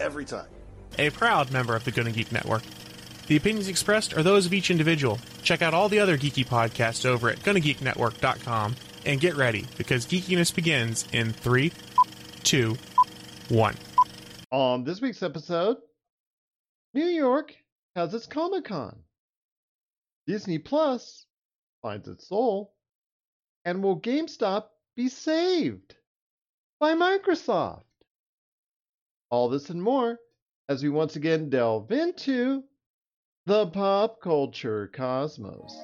every time. A proud member of the Gonna Geek Network. The opinions expressed are those of each individual. Check out all the other geeky podcasts over at GonnaGeekNetwork.com and get ready because geekiness begins in three, two, one. On this week's episode, New York has its Comic Con. Disney Plus finds its soul. And will GameStop be saved by Microsoft? All this and more as we once again delve into the pop culture cosmos.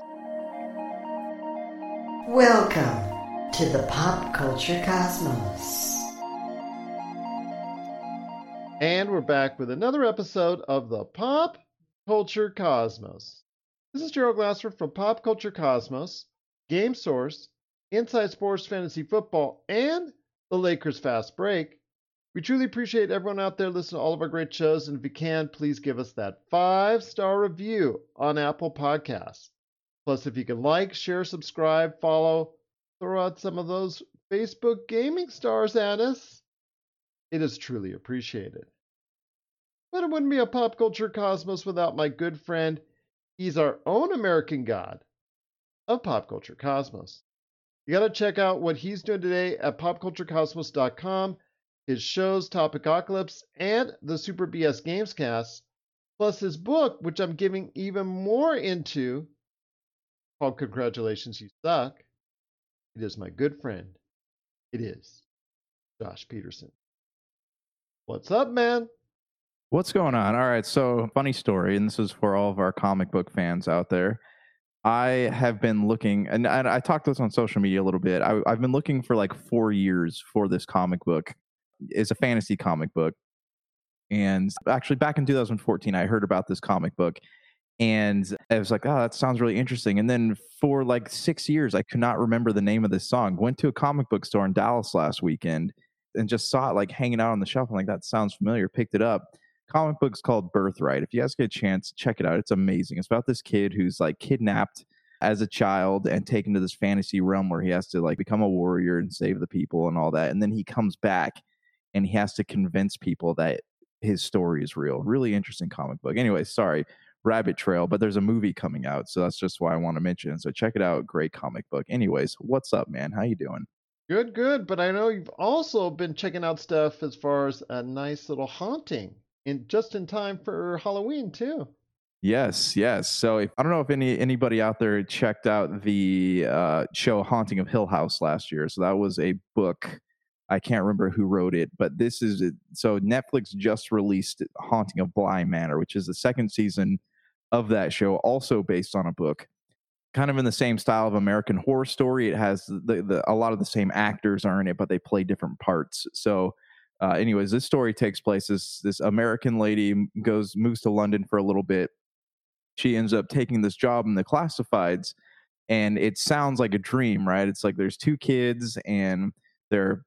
Welcome to the Pop Culture Cosmos. And we're back with another episode of the Pop Culture Cosmos. This is Gerald Glasser from Pop Culture Cosmos, Game Source, Inside Sports Fantasy Football, and the Lakers Fast Break. We truly appreciate everyone out there listening to all of our great shows. And if you can, please give us that five star review on Apple Podcasts. Plus, if you can like, share, subscribe, follow, throw out some of those Facebook gaming stars at us, it is truly appreciated. But it wouldn't be a pop culture cosmos without my good friend. He's our own American god of pop culture cosmos. You got to check out what he's doing today at popculturecosmos.com, his shows Topicocalypse and the Super BS Gamescast, plus his book, which I'm giving even more into, called Congratulations, You Suck. It is my good friend. It is Josh Peterson. What's up, man? What's going on? All right, so funny story, and this is for all of our comic book fans out there. I have been looking, and, and I talked this on social media a little bit. I, I've been looking for like four years for this comic book. It's a fantasy comic book, and actually, back in 2014, I heard about this comic book, and I was like, "Oh, that sounds really interesting." And then for like six years, I could not remember the name of this song. Went to a comic book store in Dallas last weekend and just saw it like hanging out on the shelf. I'm like, "That sounds familiar." Picked it up comic book's called Birthright. If you guys get a chance, check it out. It's amazing. It's about this kid who's like kidnapped as a child and taken to this fantasy realm where he has to like become a warrior and save the people and all that. And then he comes back and he has to convince people that his story is real. Really interesting comic book. Anyway, sorry, rabbit trail, but there's a movie coming out, so that's just why I want to mention it. So check it out. Great comic book. Anyways, what's up, man? How you doing? Good, good. But I know you've also been checking out stuff as far as a nice little haunting in just in time for Halloween too. Yes, yes. So if, I don't know if any anybody out there checked out the uh, show Haunting of Hill House last year. So that was a book. I can't remember who wrote it, but this is it. so Netflix just released Haunting of Bly Manor, which is the second season of that show, also based on a book, kind of in the same style of American Horror Story. It has the, the a lot of the same actors are in it, but they play different parts. So uh, anyways, this story takes place. This this American lady goes moves to London for a little bit. She ends up taking this job in the classifieds, and it sounds like a dream, right? It's like there's two kids and they're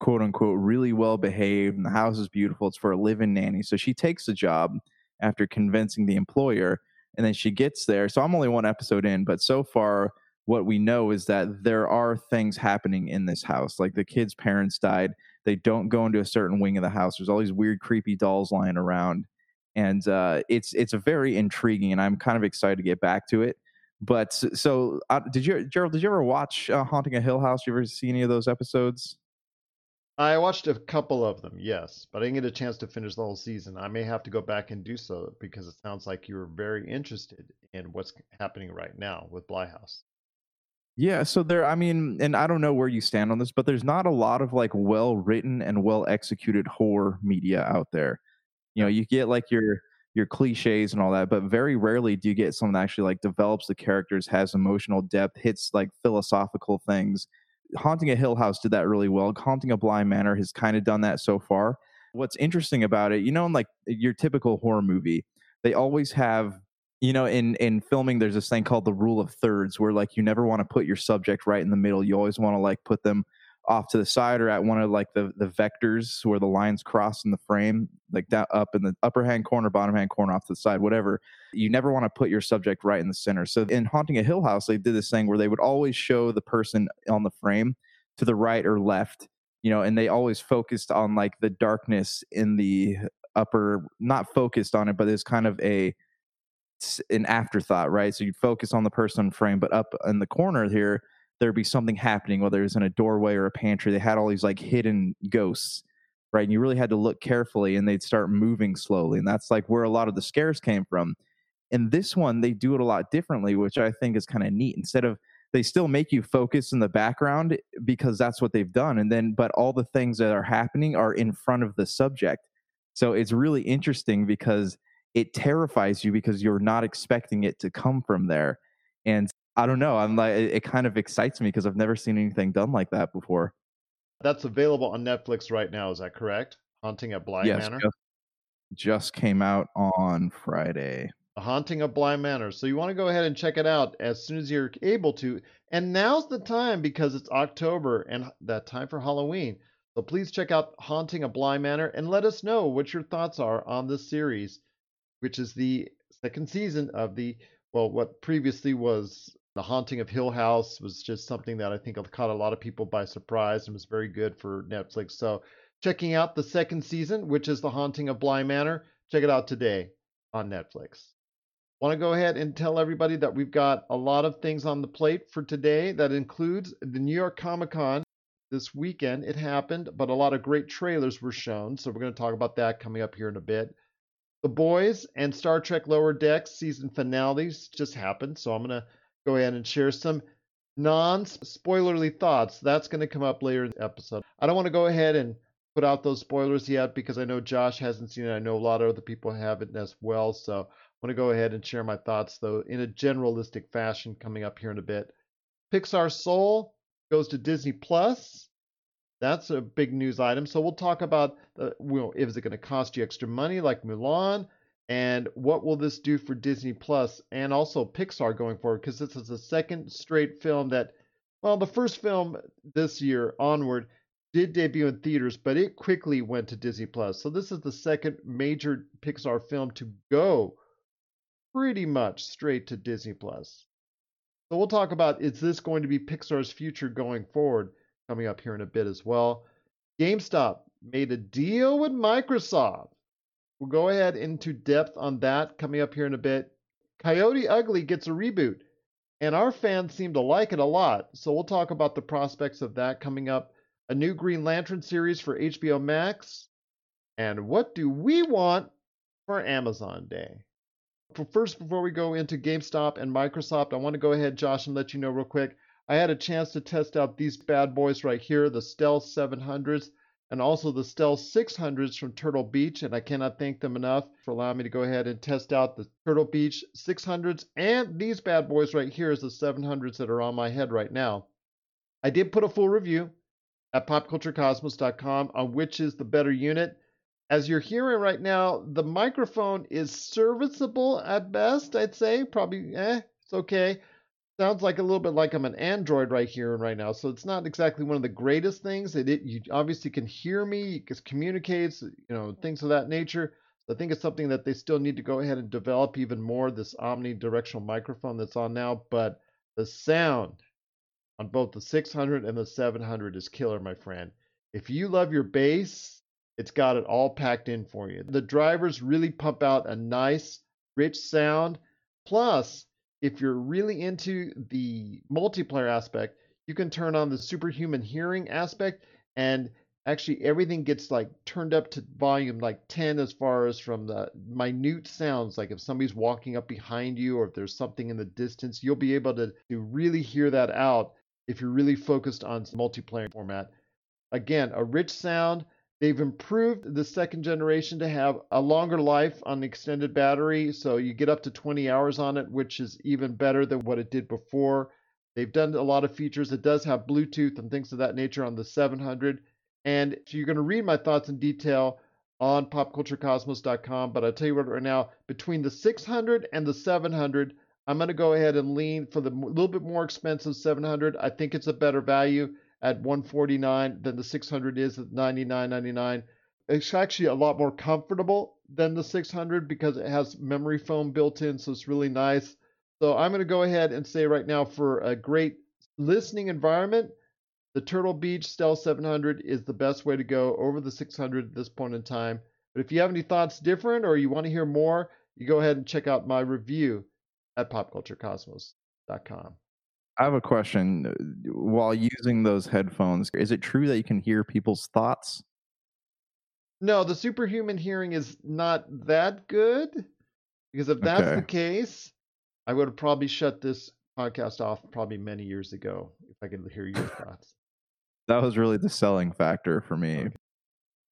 quote unquote really well behaved, and the house is beautiful. It's for a live-in nanny. So she takes the job after convincing the employer, and then she gets there. So I'm only one episode in, but so far what we know is that there are things happening in this house. Like the kid's parents died they don't go into a certain wing of the house. There's all these weird, creepy dolls lying around, and uh, it's it's very intriguing, and I'm kind of excited to get back to it. But so, uh, did you, Gerald? Did you ever watch uh, Haunting a Hill House? You ever see any of those episodes? I watched a couple of them, yes, but I didn't get a chance to finish the whole season. I may have to go back and do so because it sounds like you're very interested in what's happening right now with Bly House. Yeah, so there I mean, and I don't know where you stand on this, but there's not a lot of like well written and well executed horror media out there. You know, you get like your your cliches and all that, but very rarely do you get someone that actually like develops the characters, has emotional depth, hits like philosophical things. Haunting a Hill House did that really well. Haunting a Bly Manor has kind of done that so far. What's interesting about it, you know, in like your typical horror movie, they always have, you know, in in filming, there's this thing called the rule of thirds, where like you never want to put your subject right in the middle. You always want to like put them off to the side or at one of like the the vectors where the lines cross in the frame, like that up in the upper hand corner, bottom hand corner, off to the side, whatever. You never want to put your subject right in the center. So in Haunting a Hill House, they did this thing where they would always show the person on the frame to the right or left, you know, and they always focused on like the darkness in the upper, not focused on it, but it's kind of a an afterthought, right? So you'd focus on the person frame, but up in the corner here, there'd be something happening, whether it's in a doorway or a pantry. They had all these like hidden ghosts, right? And you really had to look carefully and they'd start moving slowly. And that's like where a lot of the scares came from. In this one, they do it a lot differently, which I think is kind of neat. Instead of they still make you focus in the background because that's what they've done. And then, but all the things that are happening are in front of the subject. So it's really interesting because it terrifies you because you're not expecting it to come from there. And I don't know. I'm like, it, it kind of excites me because I've never seen anything done like that before. That's available on Netflix right now. Is that correct? Haunting at Blind yes, Manor. just, just came out on Friday. The Haunting of Blind Manor. So you want to go ahead and check it out as soon as you're able to. And now's the time because it's October and that time for Halloween. So please check out Haunting of Blind Manor and let us know what your thoughts are on this series, which is the second season of the well, what previously was the Haunting of Hill House was just something that I think caught a lot of people by surprise and was very good for Netflix. So checking out the second season, which is The Haunting of Bly Manor, check it out today on Netflix want to go ahead and tell everybody that we've got a lot of things on the plate for today. That includes the New York Comic Con this weekend. It happened, but a lot of great trailers were shown. So we're going to talk about that coming up here in a bit. The Boys and Star Trek Lower Decks season finales just happened. So I'm going to go ahead and share some non spoilerly thoughts. That's going to come up later in the episode. I don't want to go ahead and put out those spoilers yet because I know Josh hasn't seen it. I know a lot of other people haven't as well. So I want to go ahead and share my thoughts, though, in a generalistic fashion coming up here in a bit. Pixar Soul goes to Disney Plus. That's a big news item. So we'll talk about the, well, is it going to cost you extra money like Mulan? And what will this do for Disney Plus and also Pixar going forward? Because this is the second straight film that, well, the first film this year onward did debut in theaters, but it quickly went to Disney Plus. So this is the second major Pixar film to go pretty much straight to Disney Plus. So we'll talk about is this going to be Pixar's future going forward coming up here in a bit as well. GameStop made a deal with Microsoft. We'll go ahead into depth on that coming up here in a bit. Coyote Ugly gets a reboot, and our fans seem to like it a lot. So we'll talk about the prospects of that coming up. A new Green Lantern series for HBO Max. And what do we want for Amazon Day? first, before we go into GameStop and Microsoft, I want to go ahead, Josh, and let you know real quick. I had a chance to test out these bad boys right here, the Stealth 700s and also the Stealth 600s from Turtle Beach. And I cannot thank them enough for allowing me to go ahead and test out the Turtle Beach 600s and these bad boys right here is the 700s that are on my head right now. I did put a full review at popculturecosmos.com on which is the better unit. As you're hearing right now, the microphone is serviceable at best, I'd say. Probably, eh, it's okay. Sounds like a little bit like I'm an Android right here and right now. So it's not exactly one of the greatest things. It, it you obviously can hear me, it communicates, you know, mm-hmm. things of that nature. So I think it's something that they still need to go ahead and develop even more, this omnidirectional microphone that's on now. But the sound on both the 600 and the 700 is killer, my friend. If you love your bass, it's got it all packed in for you. The drivers really pump out a nice, rich sound. Plus, if you're really into the multiplayer aspect, you can turn on the superhuman hearing aspect and actually everything gets like turned up to volume like 10 as far as from the minute sounds like if somebody's walking up behind you or if there's something in the distance you'll be able to, to really hear that out if you're really focused on multiplayer format. Again a rich sound They've improved the second generation to have a longer life on the extended battery, so you get up to 20 hours on it, which is even better than what it did before. They've done a lot of features. It does have Bluetooth and things of that nature on the 700. And so you're going to read my thoughts in detail on popculturecosmos.com. But I'll tell you what, right now, between the 600 and the 700, I'm going to go ahead and lean for the little bit more expensive 700. I think it's a better value at 149 than the 600 is at 99.99. It's actually a lot more comfortable than the 600 because it has memory foam built in, so it's really nice. So I'm going to go ahead and say right now for a great listening environment, the Turtle Beach Stealth 700 is the best way to go over the 600 at this point in time. But if you have any thoughts different or you want to hear more, you go ahead and check out my review at popculturecosmos.com. I have a question. While using those headphones, is it true that you can hear people's thoughts? No, the superhuman hearing is not that good because if that's Okay. the case, I would have probably shut this podcast off probably many years ago if I could hear your thoughts. That was really the selling factor for me. Okay.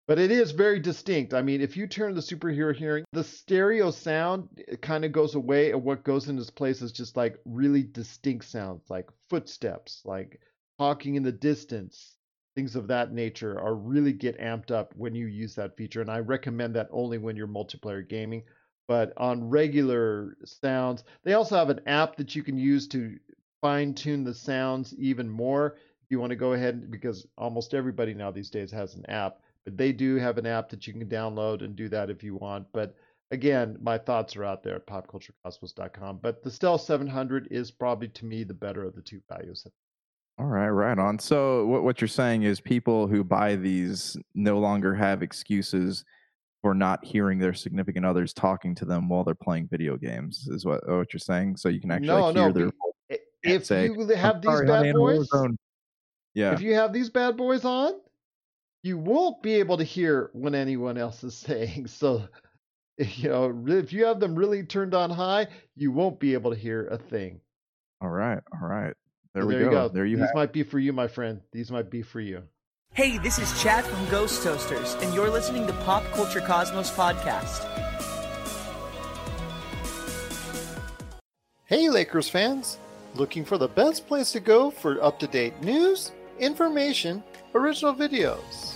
But it is very distinct. I mean, if you turn the superhero hearing, the stereo sound kind of goes away, and what goes in its place is just like really distinct sounds, like footsteps, like talking in the distance, things of that nature, are really get amped up when you use that feature. And I recommend that only when you're multiplayer gaming. But on regular sounds, they also have an app that you can use to fine tune the sounds even more. If you want to go ahead, because almost everybody now these days has an app but they do have an app that you can download and do that if you want. But again, my thoughts are out there at popculturecosmos.com. But the Stealth 700 is probably to me the better of the two values. All right, right on. So what what you're saying is people who buy these no longer have excuses for not hearing their significant others talking to them while they're playing video games. Is what what you're saying? So you can actually No, hear no. their If say, you have these bad in a war boys, zone." Yeah. if you have these bad boys on, you won't be able to hear what anyone else is saying. So, you know, if you have them really turned on high, you won't be able to hear a thing. all right, all right. There So we there go. you go. There you These have. might be for you, my friend. These might be for you. Hey, this is Chad from Ghost Toasters, and you're listening to Pop Culture Cosmos Podcast. Hey, Lakers fans! Looking for the best place to go for up to date news, information, original videos,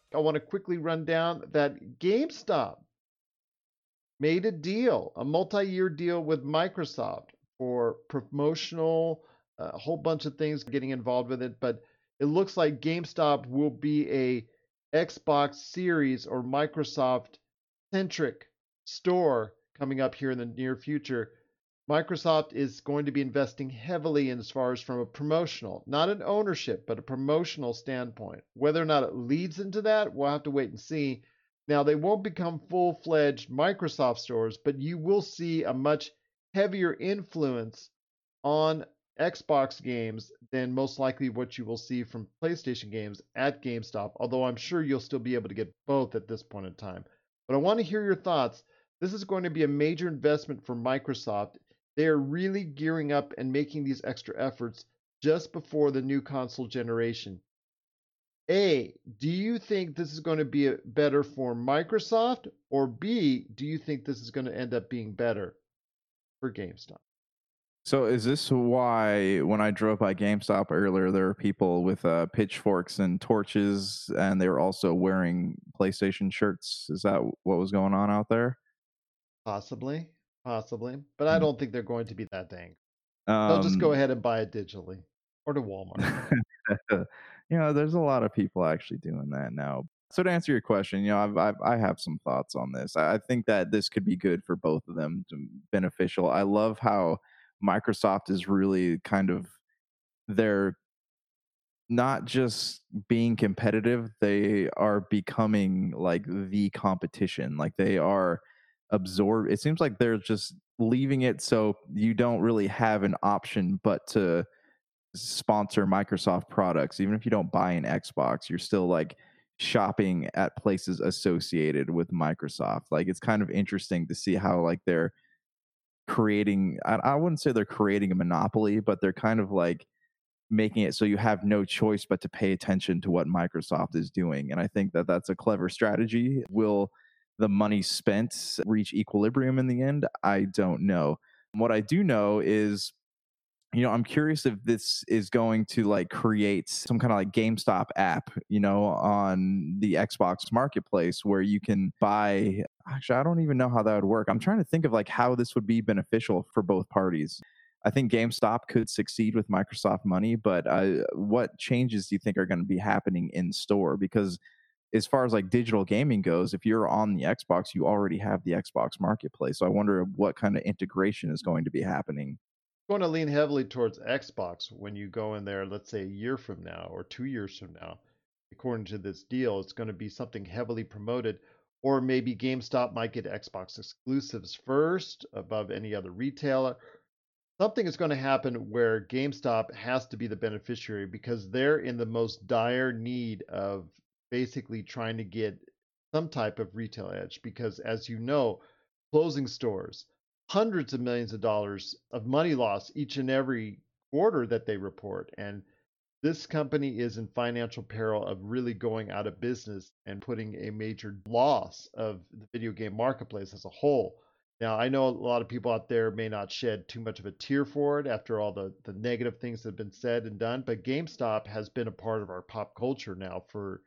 I want to quickly run down that GameStop made a deal, a multi year deal with Microsoft for promotional, uh, a whole bunch of things getting involved with it. But it looks like GameStop will be a Xbox Series or Microsoft centric store coming up here in the near future. Microsoft is going to be investing heavily in as far as from a promotional, not an ownership, but a promotional standpoint. Whether or not it leads into that, we'll have to wait and see. Now, they won't become full fledged Microsoft stores, but you will see a much heavier influence on Xbox games than most likely what you will see from PlayStation games at GameStop, although I'm sure you'll still be able to get both at this point in time. But I want to hear your thoughts. This is going to be a major investment for Microsoft. They are really gearing up and making these extra efforts just before the new console generation. A, do you think this is going to be better for Microsoft? Or B, do you think this is going to end up being better for GameStop? So is this why when I drove by GameStop earlier, there were people with uh, pitchforks and torches, and they were also wearing PlayStation shirts? Is that what was going on out there? Possibly, possibly. But I Mhm. don't think they're going to be that dang. They'll just go Um, ahead and buy it digitally or to Walmart. you know, there's a lot of people actually doing that now. So to answer your question, you know, I've, I've I have some thoughts on this. I I think that this could be good for both of them, to, beneficial. I love how Microsoft is really kind of they're not just being competitive; they are becoming like the competition. Like they are absorb. It seems like they're just leaving it so you don't really have an option but to sponsor Microsoft products. Even if you don't buy an Xbox, you're still like shopping at places associated with Microsoft. Like it's kind of interesting to see how like they're creating I, I wouldn't say they're creating a monopoly, but they're kind of like making it so you have no choice but to pay attention to what Microsoft is doing. And I think that that's a clever strategy. Will the money spent reach equilibrium in the end? I don't know. What I do know is you know, I'm curious if this is going to like create some kind of like GameStop app, you know, on the Xbox marketplace where you can buy. Actually, I don't even know how that would work. I'm trying to think of like how this would be beneficial for both parties. I think GameStop could succeed with Microsoft money, but uh, what changes do you think are going to be happening in store? Because as far as like digital gaming goes, if you're on the Xbox, you already have the Xbox marketplace. So I wonder what kind of integration is going to be happening going to lean heavily towards Xbox when you go in there, let's say a year from now or two years from now. According to this deal, it's going to be something heavily promoted, or maybe GameStop might get Xbox exclusives first above any other retailer. Something is going to happen where GameStop has to be the beneficiary because they're in the most dire need of basically trying to get some type of retail edge. Because as you know, closing stores, hundreds of millions of dollars of money loss each and every quarter that they report. And this company is in financial peril of really going out of business and putting a major loss of the video game marketplace as a whole. Now, I know a lot of people out there may not shed too much of a tear for it after all the, the negative things that have been said and done, but GameStop has been a part of our pop culture now for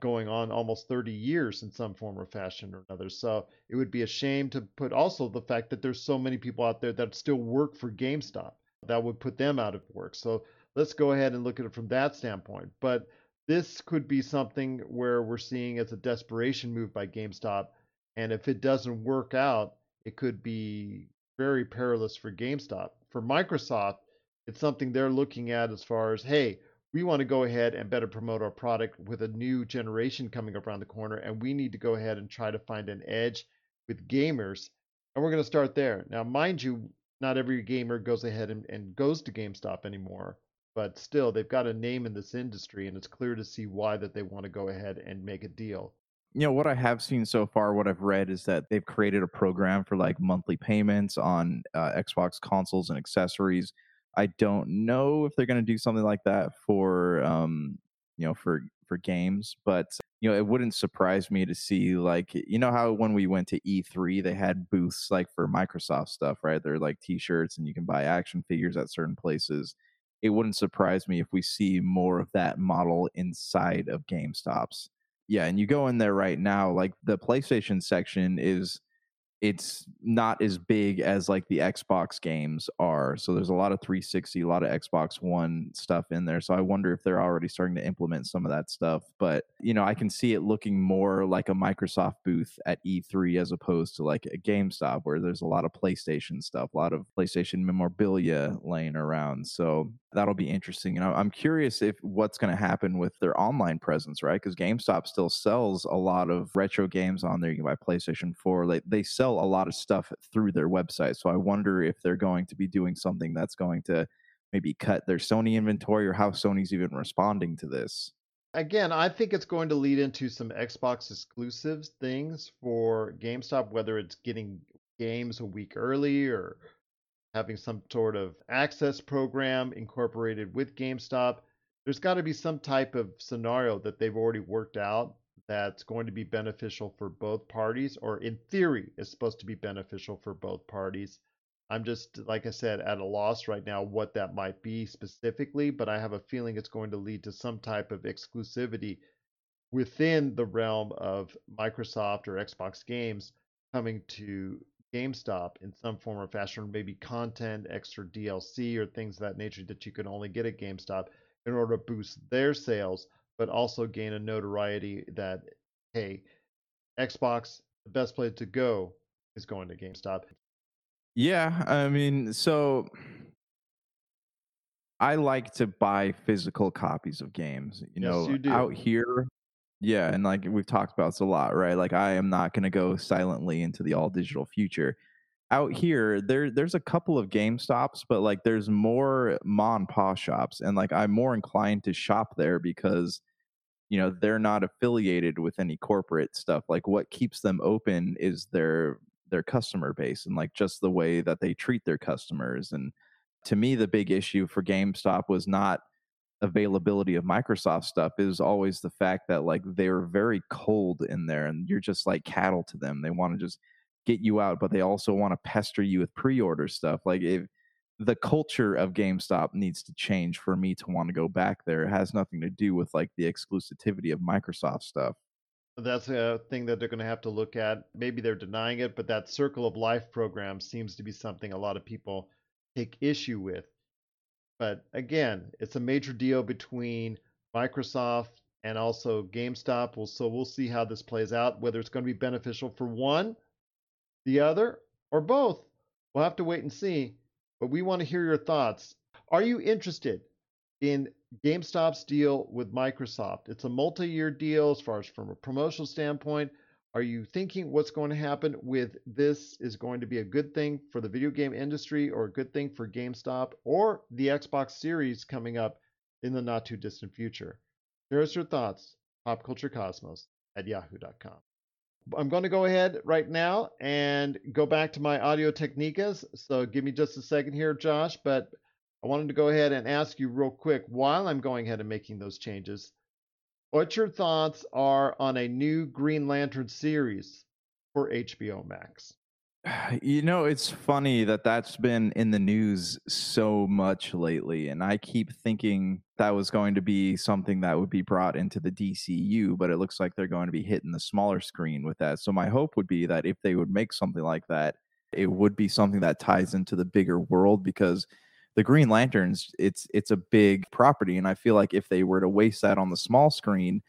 going on almost 30 years in some form or fashion or another. So it would be a shame to put also the fact that there's so many people out there that still work for GameStop. That would put them out of work. So let's go ahead and look at it from that standpoint. But this could be something where we're seeing as a desperation move by GameStop. And if it doesn't work out, it could be very perilous for GameStop. For Microsoft, it's something they're looking at as far as, hey, we want to go ahead and better promote our product with a new generation coming up around the corner and we need to go ahead and try to find an edge with gamers. And we're going to start there. Now mind you not every gamer goes ahead and, and goes to gamestop anymore but still they've got a name in this industry and it's clear to see why that they want to go ahead and make a deal. You know what i have seen so far what i've read is that they've created a program for like monthly payments on uh, xbox consoles and accessories I don't know if they're going to do something like that for um, you know for for games, but you know it wouldn't surprise me to see like you know how when we went to E3 they had booths like for Microsoft stuff, right? They're like T-shirts and you can buy action figures at certain places. It wouldn't surprise me if we see more of that model inside of GameStops. Yeah, and you go in there right now, like the PlayStation section is it's not as big as like the Xbox games are. So there's a lot of 360, a lot of Xbox One stuff in there. So I wonder if they're already starting to implement some of that stuff. But, you know, I can see it looking more like a Microsoft booth at E3 as opposed to like a GameStop where there's a lot of PlayStation stuff, a lot of PlayStation memorabilia laying around. So that'll be interesting. And I'm curious if what's going to happen with their online presence, right? Because GameStop still sells a lot of retro games on there. You can buy PlayStation 4. They, they sell sell a lot of stuff through their website. So I wonder if they're going to be doing something that's going to maybe cut their Sony inventory or how Sony's even responding to this. Again, I think it's going to lead into some Xbox exclusives things for GameStop, whether it's getting games a week early or having some sort of access program incorporated with GameStop. There's got to be some type of scenario that they've already worked out that's going to be beneficial for both parties, or in theory, is supposed to be beneficial for both parties. I'm just, like I said, at a loss right now what that might be specifically, but I have a feeling it's going to lead to some type of exclusivity within the realm of Microsoft or Xbox games coming to GameStop in some form or fashion, or maybe content, extra DLC, or things of that nature that you can only get at GameStop in order to boost their sales but also gain a notoriety that hey, Xbox, the best place to go is going to GameStop. Yeah, I mean, so I like to buy physical copies of games. You yes, know, you out here, yeah, and like we've talked about this a lot, right? Like I am not going to go silently into the all digital future. Out here, there there's a couple of Game Stops, but like there's more mom and shops, and like I'm more inclined to shop there because you know they're not affiliated with any corporate stuff like what keeps them open is their their customer base and like just the way that they treat their customers and to me the big issue for GameStop was not availability of Microsoft stuff is always the fact that like they're very cold in there and you're just like cattle to them. They want to just get you out, but they also want to pester you with pre-order stuff. Like if the culture of GameStop needs to change for me to want to go back there. It has nothing to do with like the exclusivity of Microsoft stuff. That's a thing that they're going to have to look at. Maybe they're denying it, but that Circle of Life program seems to be something a lot of people take issue with. But again, it's a major deal between Microsoft and also GameStop. So we'll see how this plays out, whether it's going to be beneficial for one, the other, or both. We'll have to wait and see. But we want to hear your thoughts. Are you interested in GameStop's deal with Microsoft? It's a multi year deal as far as from a promotional standpoint. Are you thinking what's going to happen with this is going to be a good thing for the video game industry or a good thing for GameStop or the Xbox Series coming up in the not too distant future? Share us your thoughts, popculturecosmos at yahoo.com. I'm going to go ahead right now and go back to my Audio Technicas. So give me just a second here, Josh, but I wanted to go ahead and ask you real quick while I'm going ahead and making those changes what your thoughts are on a new Green Lantern series for HBO Max. You know, it's funny that that's been in the news so much lately. And I keep thinking that was going to be something that would be brought into the DCU, but it looks like they're going to be hitting the smaller screen with that. So my hope would be that if they would make something like that, it would be something that ties into the bigger world because the Green Lanterns, it's it's a big property, and I feel like if they were to waste that on the small screen,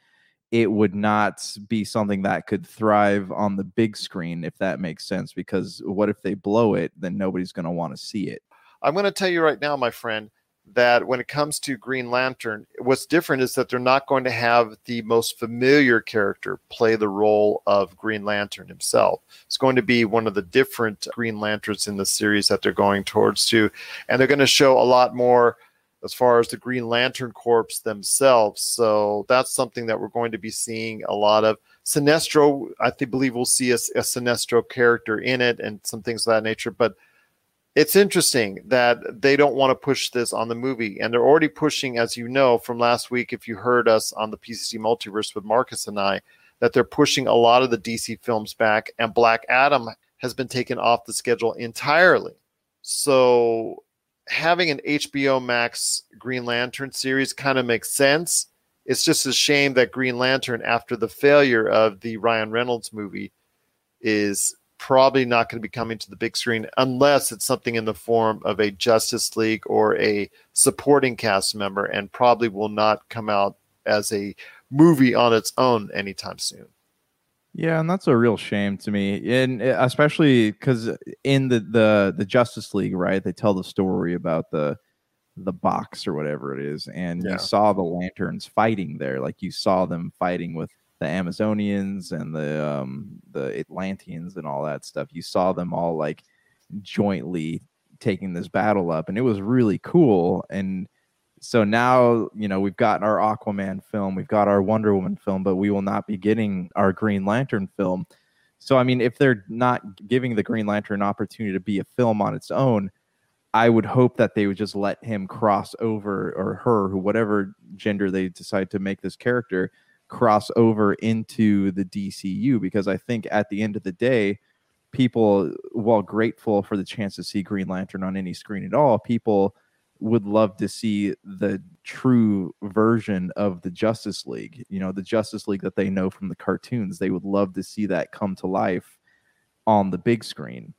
it would not be something that could thrive on the big screen, if that makes sense. Because what if they blow it? Then nobody's going to want to see it. I'm going to tell you right now, my friend, that when it comes to Green Lantern, what's different is that they're not going to have the most familiar character play the role of Green Lantern himself. It's going to be one of the different Green Lanterns in the series that they're going towards to, and they're going to show a lot more as far as the Green Lantern Corps themselves. So that's something that we're going to be seeing a lot of. Sinestro, I think, believe we'll see a, a Sinestro character in it and some things of that nature, but it's interesting that they don't want to push this on the movie and they're already pushing as you know from last week if you heard us on the pcc multiverse with marcus and i that they're pushing a lot of the dc films back and black adam has been taken off the schedule entirely. So having an hbo max green lantern series kind of makes sense. It's just a shame that green lantern after the failure of the ryan reynolds movie is probably not going to be coming to the big screen unless it's something in the form of a Justice League or a supporting cast member, and probably will not come out as a movie on its own anytime soon. Yeah, and that's a real shame to me, and eh, especially because in the the the Justice League, right? They tell the story about the the box or whatever it is, and yeah. you saw the lanterns fighting there, like you saw them fighting with the Amazonians and the um, the Atlanteans and all that stuff. You saw them all like jointly taking this battle up, and it was really cool. And so now you know we've got our Aquaman film, we've got our Wonder Woman film, but we will not be getting our Green Lantern film. So I mean, if they're not giving the Green Lantern an opportunity to be a film on its own, I would hope that they would just let him cross over or her, who whatever gender they decide to make this character, cross over into the DCU because I think at the end of the day, people, while grateful for the chance to see Green Lantern on any screen at all, people would love to see the true version of the Justice League. You know, the Justice League that they know from the cartoons. They would love to see that come to life on the big screen.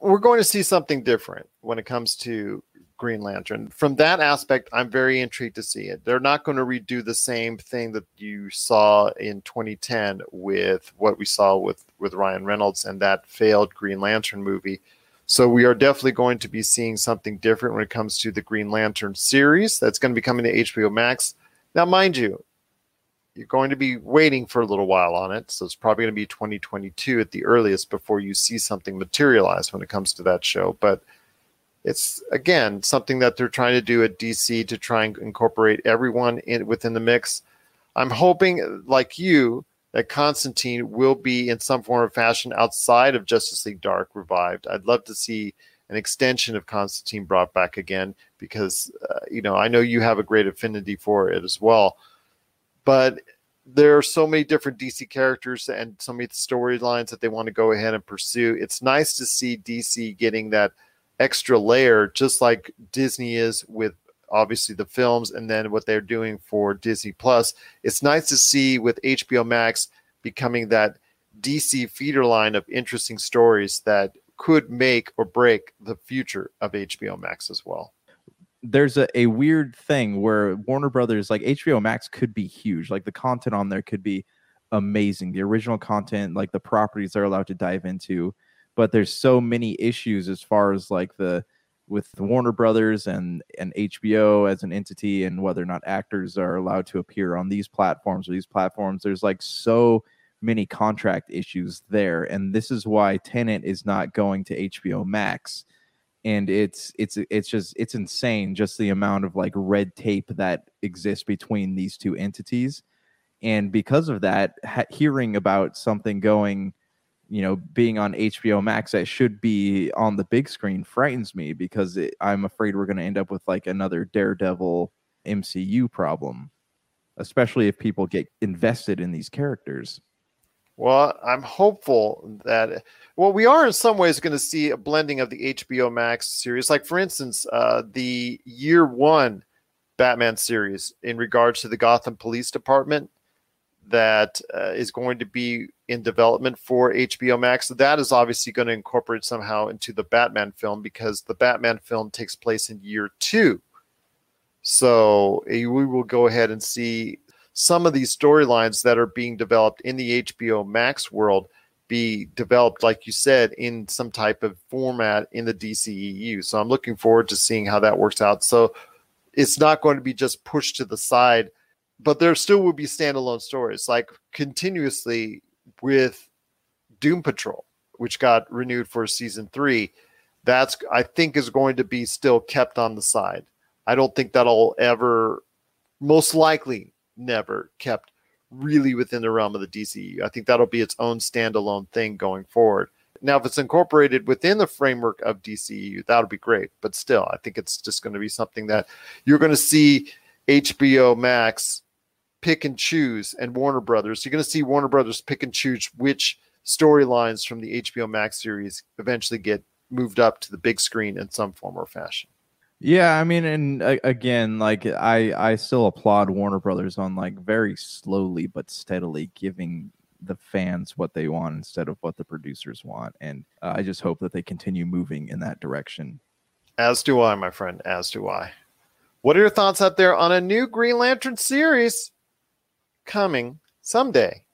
We're going to see something different when it comes to Green Lantern. From that aspect, I'm very intrigued to see it. They're not going to redo the same thing that you saw in 2010 with what we saw with with Ryan Reynolds and that failed Green Lantern movie. So we are definitely going to be seeing something different when it comes to the Green Lantern series that's going to be coming to HBO Max. Now, mind you, you're going to be waiting for a little while on it, so it's probably going to be 2022 at the earliest before you see something materialize when it comes to that show. But it's again something that they're trying to do at DC to try and incorporate everyone in within the mix. I'm hoping, like you, that Constantine will be in some form or fashion outside of Justice League Dark revived. I'd love to see an extension of Constantine brought back again because uh, you know I know you have a great affinity for it as well. But there are so many different DC characters and so many storylines that they want to go ahead and pursue. It's nice to see DC getting that extra layer, just like Disney is with obviously the films and then what they're doing for Disney Plus. It's nice to see with HBO Max becoming that DC feeder line of interesting stories that could make or break the future of HBO Max as well. There's a, a weird thing where Warner Brothers, like HBO Max, could be huge. Like the content on there could be amazing. The original content, like the properties they're allowed to dive into. But there's so many issues as far as like the with Warner Brothers and and HBO as an entity and whether or not actors are allowed to appear on these platforms or these platforms. There's like so many contract issues there, and this is why Tenet is not going to HBO Max. And it's it's it's just it's insane just the amount of like red tape that exists between these two entities, and because of that, ha- hearing about something going you know, being on HBO Max that should be on the big screen frightens me because it, I'm afraid we're going to end up with like another Daredevil MCU problem, especially if people get invested in these characters. Well, I'm hopeful that well, we are in some ways going to see a blending of the HBO Max series. Like for instance, uh, the Year One Batman series in regards to the Gotham Police Department that uh, is going to be in development for HBO Max. That is obviously going to incorporate somehow into the Batman film because the Batman film takes place in year two. So uh, we will go ahead and see some of these storylines that are being developed in the HBO Max world be developed, like you said, in some type of format in the DCEU. So I'm looking forward to seeing how that works out. So it's not going to be just pushed to the side but there still would be standalone stories like continuously with Doom Patrol, which got renewed for season three. That's I think is going to be still kept on the side. I don't think that'll ever, most likely, never kept really within the realm of the DCU. I think that'll be its own standalone thing going forward. Now, if it's incorporated within the framework of DCU, that'll be great. But still, I think it's just going to be something that you're going to see HBO Max pick and choose, and Warner Brothers. You're going to see Warner Brothers pick and choose which storylines from the HBO Max series eventually get moved up to the big screen in some form or fashion. Yeah, I mean, and uh, again, like I, I still applaud Warner Brothers on like very slowly but steadily giving the fans what they want instead of what the producers want, and uh, I just hope that they continue moving in that direction. As do I, my friend. As do I. What are your thoughts out there on a new Green Lantern series? coming someday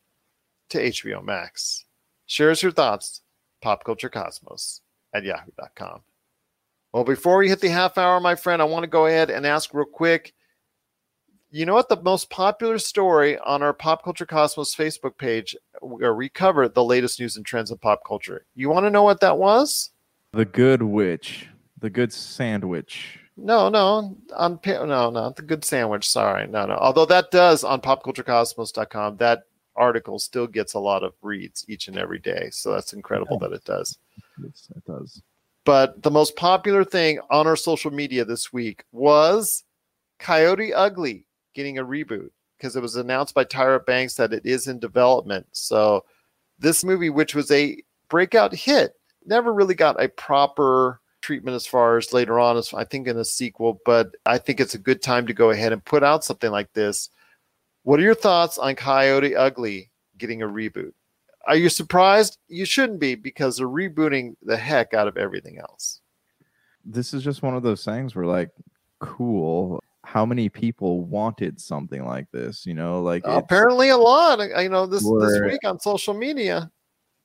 to HBO Max. Share us your thoughts, popculturecosmos at yahoo.com. Well, before we hit the half hour, my friend, I want to go ahead and ask real quick. You know what? The most popular story on our Pop Culture Cosmos Facebook page, where we cover the latest news and trends in pop culture. You want to know what that was? The Good Witch, the Good Sandwich. No, no, on no, no, the good sandwich. Sorry, no, no. Although that does on popculturecosmos.com, that article still gets a lot of reads each and every day. So that's incredible yeah. that it does. Yes, it does. But the most popular thing on our social media this week was Coyote Ugly getting a reboot because it was announced by Tyra Banks that it is in development. So this movie, which was a breakout hit, never really got a proper treatment as far as later on as I think in a sequel, but I think it's a good time to go ahead and put out something like this. What are your thoughts on Coyote Ugly getting a reboot? Are you surprised? You shouldn't be because they're rebooting the heck out of everything else. This is just one of those things where like cool how many people wanted something like this you know like apparently a lot you know this this week on social media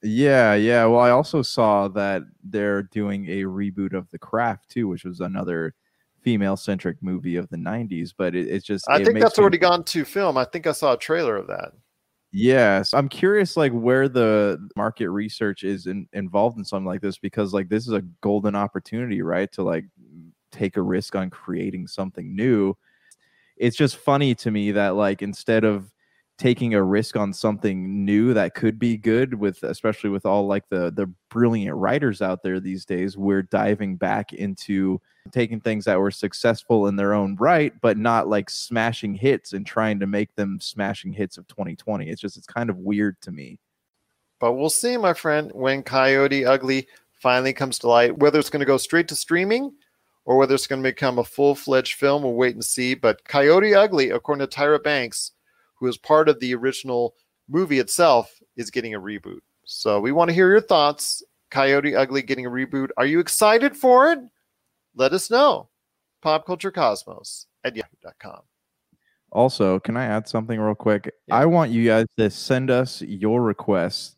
yeah, yeah. Well, I also saw that they're doing a reboot of The Craft too, which was another female-centric movie of the '90s. But it, it's just I it think that's me... already gone to film. I think I saw a trailer of that. Yes, I'm curious, like where the market research is in, involved in something like this, because like this is a golden opportunity, right, to like take a risk on creating something new. It's just funny to me that like instead of taking a risk on something new that could be good with especially with all like the the brilliant writers out there these days we're diving back into taking things that were successful in their own right but not like smashing hits and trying to make them smashing hits of 2020 it's just it's kind of weird to me But we'll see, my friend, when Coyote Ugly finally comes to light. Whether it's going to go straight to streaming or whether it's going to become a full fledged film, we'll wait and see. But Coyote Ugly, according to Tyra Banks, who is part of the original movie itself, is getting a reboot. So we want to hear your thoughts. Coyote Ugly getting a reboot. Are you excited for it? Let us know. Popculturecosmos at yahoo.com. Also, can I add something real quick? I want you guys to send us your requests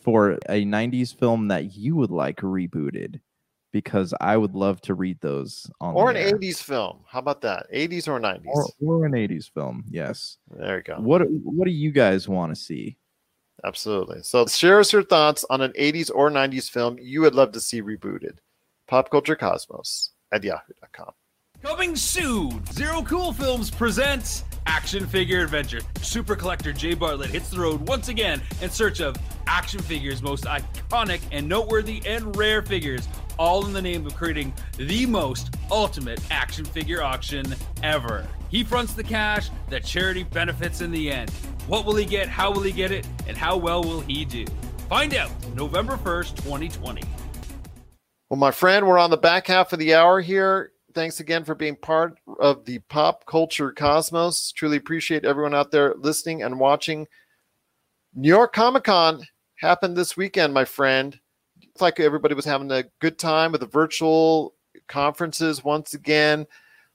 for a 90s film that you would like rebooted because I would love to read those on Or an air. 80s film. How about that? 80s or 90s? or, or an 80s film. Yes. There you go. What what do you guys want to see? Absolutely. So share us your thoughts on an 80s or 90s film you would love to see rebooted. Pop Culture Cosmos at yahoo.com. Coming soon, Zero Cool Films presents Action Figure Adventure. Super collector Jay Bartlett hits the road once again in search of action figures, most iconic and noteworthy and rare figures, all in the name of creating the most ultimate action figure auction ever. He fronts the cash that charity benefits in the end. What will he get? How will he get it? And how well will he do? Find out November 1st, 2020. Well, my friend, we're on the back half of the hour here. Thanks again for being part of the pop culture cosmos. Truly appreciate everyone out there listening and watching. New York Comic Con happened this weekend, my friend. It's like everybody was having a good time with the virtual conferences once again.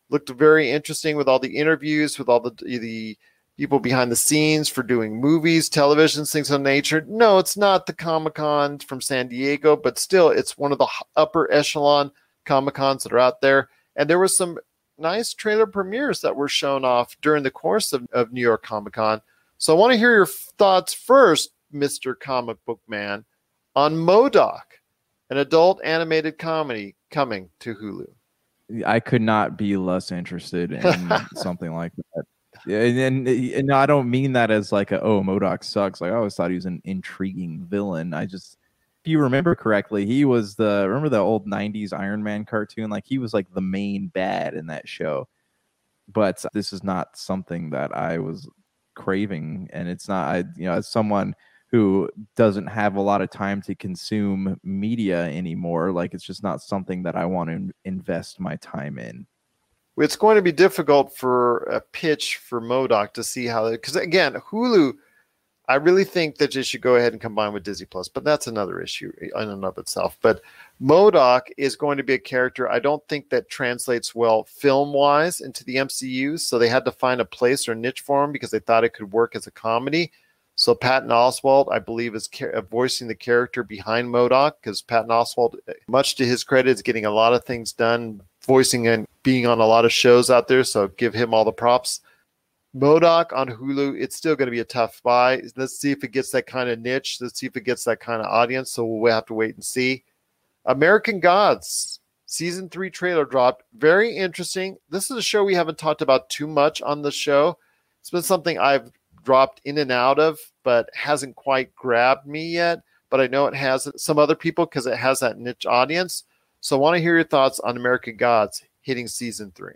Looked very interesting with all the interviews, with all the the people behind the scenes for doing movies, television, things of nature. No, it's not the Comic Con from San Diego, but still, it's one of the upper echelon Comic Cons that are out there. And there were some nice trailer premieres that were shown off during the course of, of New York Comic Con. So I want to hear your thoughts first, Mr. Comic Book Man, on MODOK, an adult animated comedy coming to Hulu. I could not be less interested in something like that. And, and, and I don't mean that as like a oh MODOK sucks. Like I always thought he was an intriguing villain. I just if you remember correctly, he was the remember the old '90s Iron Man cartoon. Like he was like the main bad in that show. But this is not something that I was craving, and it's not. I you know as someone who doesn't have a lot of time to consume media anymore, like it's just not something that I want to invest my time in. It's going to be difficult for a pitch for MODOK to see how, because again, Hulu, I really think that they should go ahead and combine with Disney Plus, but that's another issue in and of itself. But MODOK is going to be a character I don't think that translates well film wise into the MCU. So they had to find a place or niche for him because they thought it could work as a comedy. So Patton Oswalt, I believe, is ca- uh, voicing the character behind MODOK because Patton Oswalt, much to his credit, is getting a lot of things done, voicing and being on a lot of shows out there. So give him all the props. MODOK on Hulu, it's still going to be a tough buy. Let's see if it gets that kind of niche. Let's see if it gets that kind of audience. So we'll have to wait and see. American Gods season three trailer dropped. Very interesting. This is a show we haven't talked about too much on the show. It's been something I've dropped in and out of, but hasn't quite grabbed me yet. But I know it has some other people because it has that niche audience. So I want to hear your thoughts on American Gods hitting season three.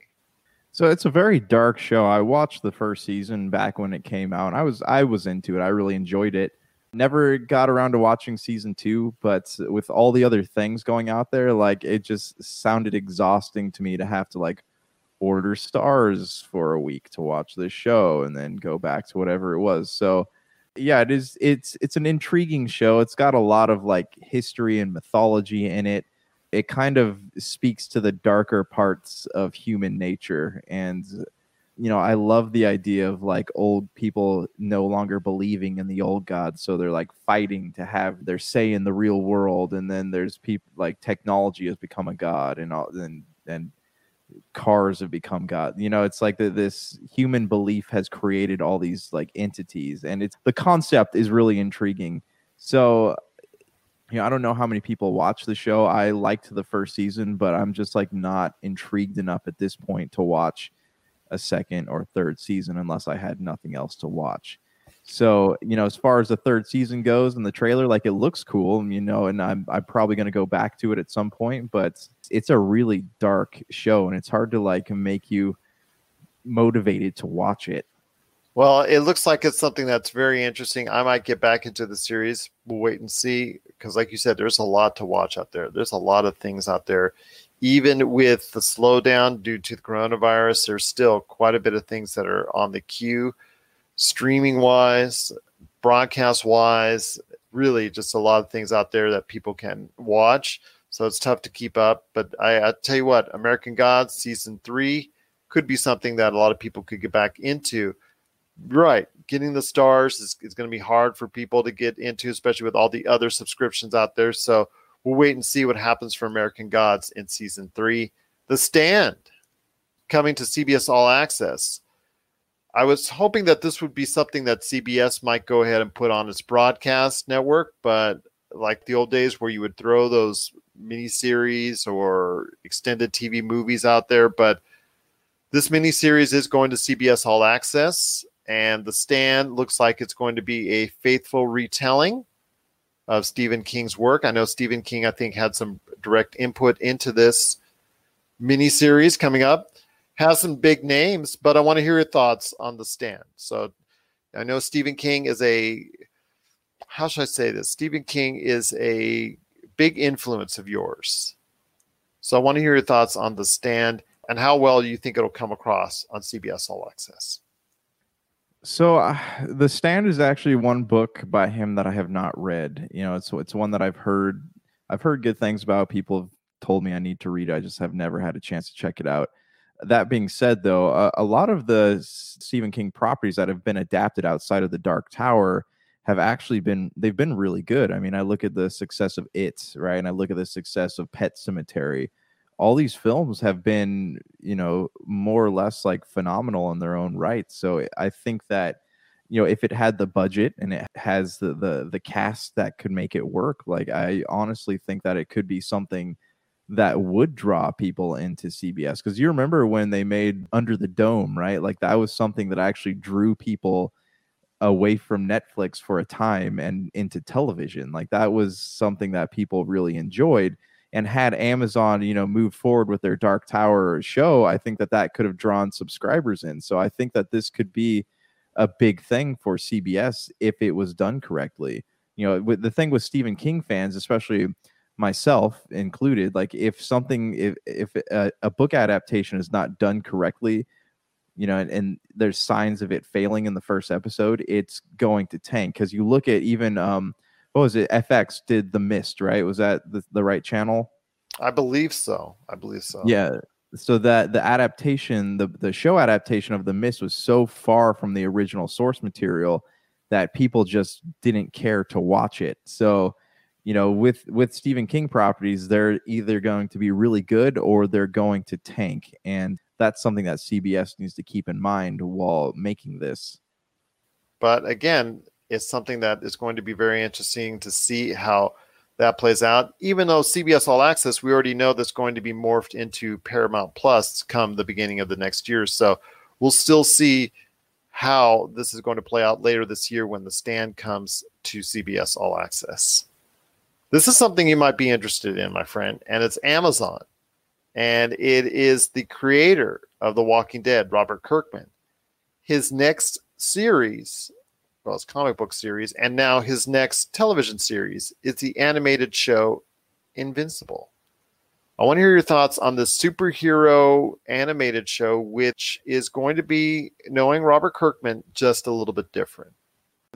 So it's a very dark show. I watched the first season back when it came out. I was I was into it. I really enjoyed it. Never got around to watching season 2, but with all the other things going out there, like it just sounded exhausting to me to have to like order Starz for a week to watch this show and then go back to whatever it was. So yeah, it is it's it's an intriguing show. It's got a lot of like history and mythology in it it kind of speaks to the darker parts of human nature and you know i love the idea of like old people no longer believing in the old gods so they're like fighting to have their say in the real world and then there's people like technology has become a god and all and and cars have become god you know it's like the, this human belief has created all these like entities and it's the concept is really intriguing so you know, I don't know how many people watch the show. I liked the first season, but I'm just like not intrigued enough at this point to watch a second or third season unless I had nothing else to watch. So, you know, as far as the third season goes and the trailer, like it looks cool, you know, and I'm I'm probably going to go back to it at some point, but it's a really dark show and it's hard to like make you motivated to watch it. Well, it looks like it's something that's very interesting. I might get back into the series. We'll wait and see because, like you said, there's a lot to watch out there. There's a lot of things out there. Even with the slowdown due to the coronavirus, there's still quite a bit of things that are on the queue, streaming wise, broadcast wise. Really, just a lot of things out there that people can watch. So it's tough to keep up. But I, I tell you what, American Gods season three could be something that a lot of people could get back into right getting the Starz is, is going to be hard for people to get into especially with all the other subscriptions out there so we'll wait and see what happens for american gods in season three the stand coming to cbs all access i was hoping that this would be something that cbs might go ahead and put on its broadcast network but like the old days where you would throw those miniseries or extended tv movies out there but this miniseries is going to CBS All Access and the stand looks like it's going to be a faithful retelling of Stephen King's work. I know Stephen King, I think, had some direct input into this miniseries coming up. Has some big names, but I want to hear your thoughts on the stand. So I know Stephen King is a how should I say this? Stephen King is a big influence of yours. So I want to hear your thoughts on the stand and how well you think it'll come across on CBS All Access. So uh, the stand is actually one book by him that I have not read. You know, it's it's one that I've heard I've heard good things about. People have told me I need to read. I just have never had a chance to check it out. That being said, though, uh, a lot of the Stephen King properties that have been adapted outside of the Dark Tower have actually been they've been really good. I mean, I look at the success of It, right, and I look at the success of Pet Sematary. all these films have been, you know, more or less like phenomenal in their own right. So I think that, you know, if it had the budget and it has the the the cast that could make it work, like I honestly think that it could be something that would draw people into CBS. Because you remember when they made Under the Dome, right? Like that was something that actually drew people away from Netflix for a time and into television. Like that was something that people really enjoyed and had Amazon, you know, move forward with their Dark Tower show, I think that that could have drawn subscribers in. So I think that this could be a big thing for CBS if it was done correctly. You know, the thing with Stephen King fans, especially myself included, like if something, if if a, a book adaptation is not done correctly, you know, and, and, there's signs of it failing in the first episode, it's going to tank. Because you look at even um, what was it? FX did the Mist, right? Was that the, the right channel? I believe so. I believe so. Yeah. So that the adaptation, the the show adaptation of the Mist was so far from the original source material that people just didn't care to watch it. So, you know, with with Stephen King properties, they're either going to be really good or they're going to tank, and that's something that CBS needs to keep in mind while making this. But again, it's something that is going to be very interesting to see how that plays out. Even though CBS All Access, we already know that's going to be morphed into Paramount Plus come the beginning of the next year. So we'll still see how this is going to play out later this year when the stand comes to CBS All Access. This is something you might be interested in, my friend, and it's Amazon. And it is the creator of The Walking Dead, Robert Kirkman. His next series well, his comic book series, and now his next television series is the animated show Invincible. I want to hear your thoughts on the superhero animated show, which is going to be, knowing Robert Kirkman, just a little bit different.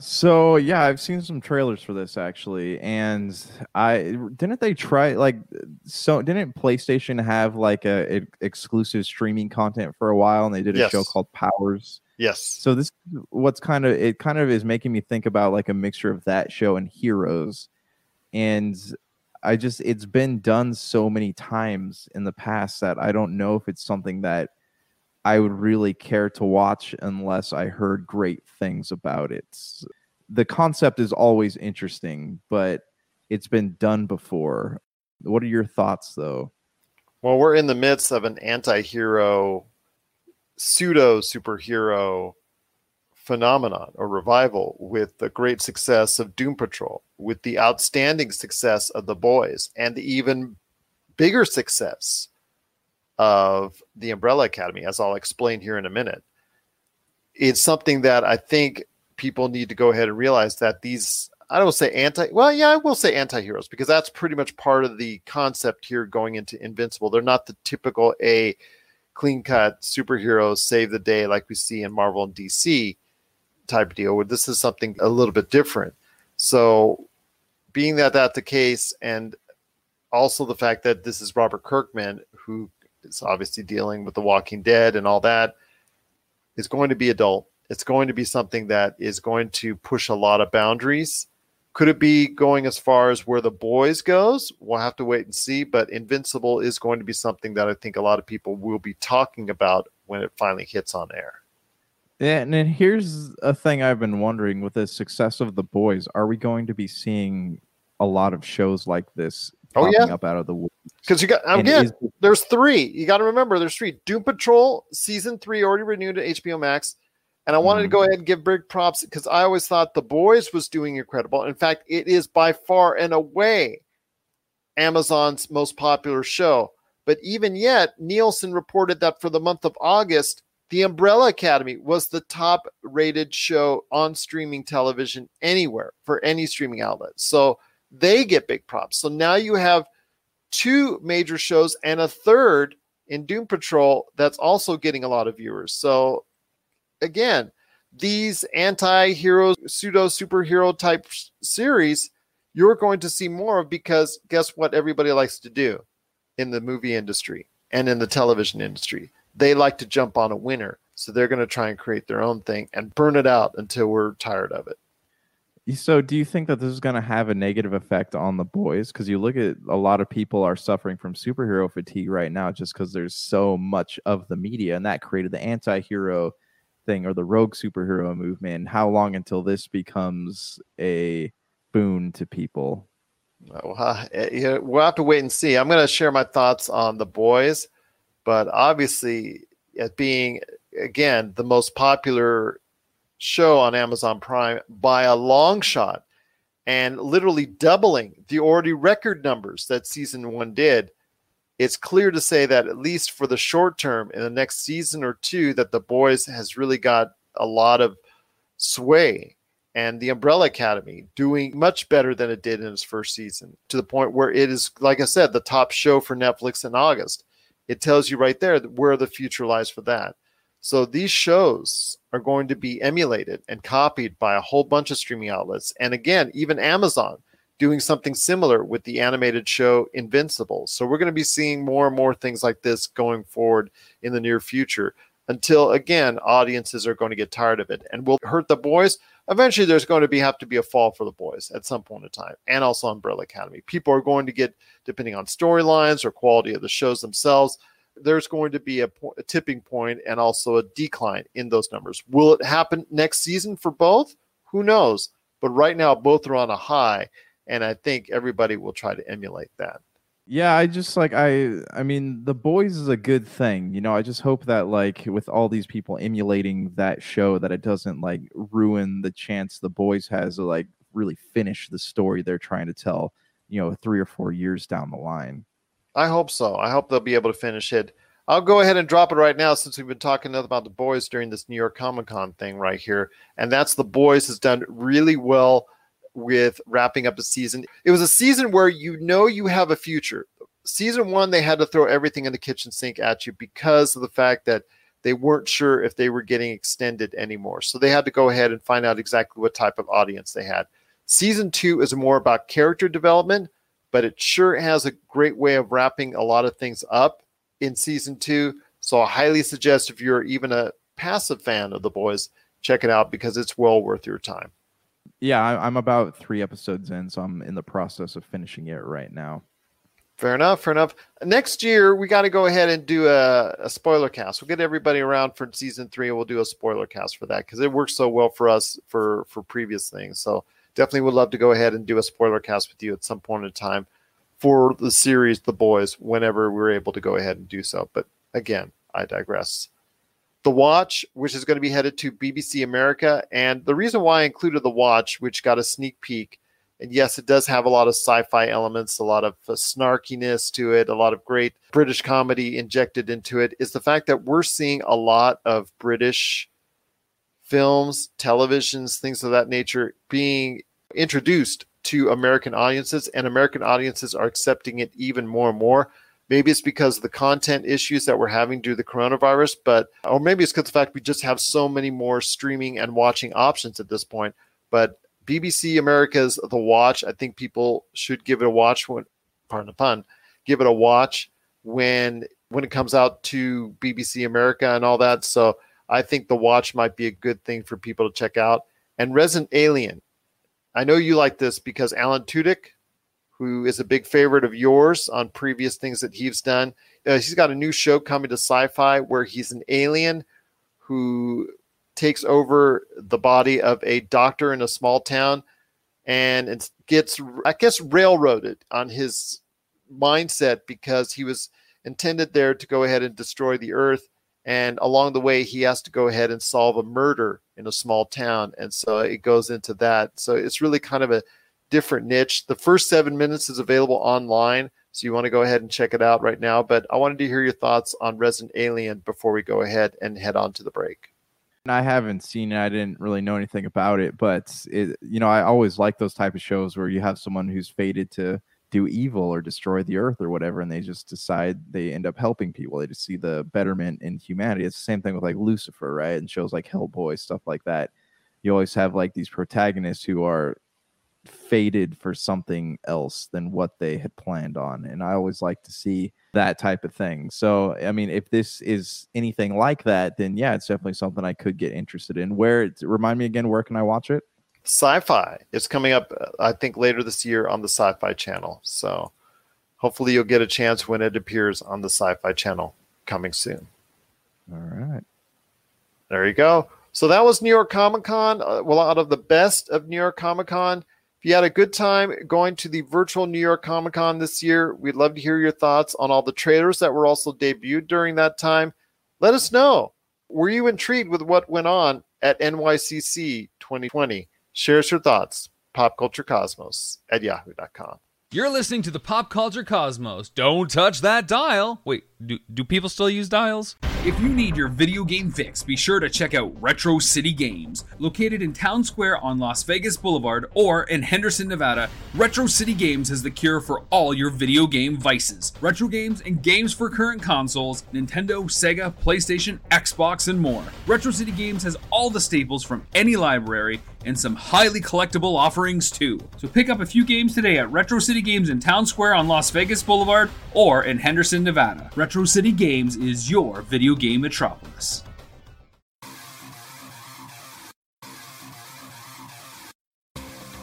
So yeah, I've seen some trailers for this actually, and I didn't they try like so didn't PlayStation have like a, a exclusive streaming content for a while, and they did a yes. show called Powers. Yes. So this what's kind of it kind of is making me think about like a mixture of that show and Heroes. And I just it's been done so many times in the past that I don't know if it's something that I would really care to watch unless I heard great things about it. The concept is always interesting, but it's been done before. What are your thoughts though? Well, we're in the midst of an anti-hero pseudo superhero phenomenon or revival with the great success of Doom Patrol, with the outstanding success of The Boys, and the even bigger success of the Umbrella Academy, as I'll explain here in a minute. It's something that I think people need to go ahead and realize that these I don't say anti well, yeah, I will say anti-heroes because that's pretty much part of the concept here going into Invincible. They're not the typical a clean cut superheroes save the day like we see in Marvel and DC type deal. This is something a little bit different. So being that that's the case and also the fact that this is Robert Kirkman who is obviously dealing with the Walking Dead and all that is going to be adult. It's going to be something that is going to push a lot of boundaries. Could it be going as far as where the boys goes? We'll have to wait and see. But Invincible is going to be something that I think a lot of people will be talking about when it finally hits on air. Yeah, and then here's a thing I've been wondering with the success of the boys, are we going to be seeing a lot of shows like this Oh, yeah. up out of the woods? Because you got again, is- there's three. You got to remember, there's three. Doom Patrol season three already renewed at HBO Max, and I wanted to Mhm. go ahead and give big props because I always thought The Boys was doing incredible. In fact, it is by far and away Amazon's most popular show. But even yet, Nielsen reported that for the month of August, The Umbrella Academy was the top rated show on streaming television anywhere for any streaming outlet. So they get big props. So now you have two major shows and a third in Doom Patrol that's also getting a lot of viewers. So again, these anti-hero pseudo superhero type series you're going to see more of because guess what everybody likes to do in the movie industry and in the television industry they like to jump on a winner so they're going to try and create their own thing and burn it out until we're tired of it So, do you think that this is going to have a negative effect on the boys? Because you look at a lot of people are suffering from superhero fatigue right now just because there's so much of the media, and that created the anti hero thing or the rogue superhero movement. How long until this becomes a boon to people? Well, eh, we'll have to wait and see. I'm going to share my thoughts on the boys, but obviously, it being again the most popular show on Amazon Prime by a long shot, and literally doubling the already record numbers that season one did, it's clear to say that at least for the short term, in the next season or two, that the boys has really got a lot of sway and the Umbrella Academy doing much better than it did in its first season to the point where it is, like I said, the top show for Netflix in August. It tells you right there where the future lies for that. So these shows are going to be emulated and copied by a whole bunch of streaming outlets. And again, even Amazon doing something similar with the animated show Invincible. So we're going to be seeing more and more things like this going forward in the near future until again audiences are going to get tired of it and will hurt the boys eventually there's going to be have to be a fall for the boys at some point in time and also umbrella academy people are going to get depending on storylines or quality of the shows themselves there's going to be a, po- a tipping point and also a decline in those numbers will it happen next season for both who knows but right now both are on a high and i think everybody will try to emulate that Yeah, I just like I I mean the boys is a good thing. You know, I just hope that like with all these people emulating that show that it doesn't like ruin the chance the boys has to like really finish the story they're trying to tell, you know, 3 or 4 years down the line. I hope so. I hope they'll be able to finish it. I'll go ahead and drop it right now since we've been talking about the boys during this New York Comic Con thing right here. And that's the boys has done really well with wrapping up the season. It was a season where you know you have a future. Season one, they had to throw everything in the kitchen sink at you because of the fact that they weren't sure if they were getting extended anymore. So they had to go ahead and find out exactly what type of audience they had. Season two is more about character development, but it sure has a great way of wrapping a lot of things up in season two. So I highly suggest if you're even a passive fan of the boys, check it out because it's well worth your time. Yeah, I'm about 3 episodes in, so I'm in the process of finishing it right now. Fair enough. Fair enough. Next year, we got to go ahead and do a, a spoiler cast. We'll get everybody around for season three, and we'll do a spoiler cast for that because it works so well for us for for previous things. So definitely would love to go ahead and do a spoiler cast with you at some point in time for the series, The Boys, whenever we're able to go ahead and do so. But again, I digress. The Watch, which is going to be headed to BBC America. And the reason why I included The Watch, which got a sneak peek, and yes, it does have a lot of sci fi elements, a lot of uh, snarkiness to it, a lot of great British comedy injected into it, is the fact that we're seeing a lot of British films, televisions, things of that nature being introduced to American audiences, and American audiences are accepting it even more and more. Maybe it's because of the content issues that we're having due to the coronavirus, but or maybe it's because the fact we just have so many more streaming and watching options at this point. But BBC America's The Watch, I think people should give it a watch when pardon the pun, give it a watch when when it comes out to BBC America and all that. So I think The Watch might be a good thing for people to check out. And Resident Alien, I know you like this because Alan Tudyk, who is a big favorite of yours on previous things that he's done, uh, he's got a new show coming to Sci-Fi where he's an alien who takes over the body of a doctor in a small town and it gets i guess railroaded on his mindset because he was intended there to go ahead and destroy the earth and along the way he has to go ahead and solve a murder in a small town. And so it goes into that. So it's really kind of a different niche. The first seven minutes is available online so you want to go ahead and check it out right now. But i wanted to hear your thoughts on resident alien before we go ahead and head on to the break. I haven't seen it. I didn't really know anything about it, but it, you know, I always like those type of shows where you have someone who's fated to do evil or destroy the earth or whatever, and they just decide they end up helping people. They just see the betterment in humanity. It's the same thing with like Lucifer, right? And shows like Hellboy, stuff like that. You always have like these protagonists who are fated for something else than what they had planned on, and I always like to see that type of thing. So, I mean, if this is anything like that, then yeah, it's definitely something I could get interested in. Where remind me again, where can I watch it? Sci-Fi. It's coming up, uh, I think, later this year on the Sci-Fi Channel. So, hopefully, you'll get a chance when it appears on the Sci-Fi Channel coming soon. All right. There you go. So that was New York Comic Con. Uh, well, out of the best of New York Comic Con, if you had a good time going to the virtual New York Comic Con this year, we'd love to hear your thoughts on all the trailers that were also debuted during that time. Let us know. Were you intrigued with what went on at NYCC 2020? Share us your thoughts. PopCultureCosmos at yahoo.com. You're listening to the Pop Culture Cosmos. Don't touch that dial. Wait, do, do people still use dials? If you need your video game fix, be sure to check out Retro City Games. Located in Town Square on Las Vegas Boulevard or in Henderson, Nevada, Retro City Games has the cure for all your video game vices. Retro games and games for current consoles Nintendo, Sega, PlayStation, Xbox, and more. Retro City Games has all the staples from any library and some highly collectible offerings too. So pick up a few games today at Retro City Games in Town Square on Las Vegas Boulevard or in Henderson, Nevada. Retro City Games is your video game metropolis.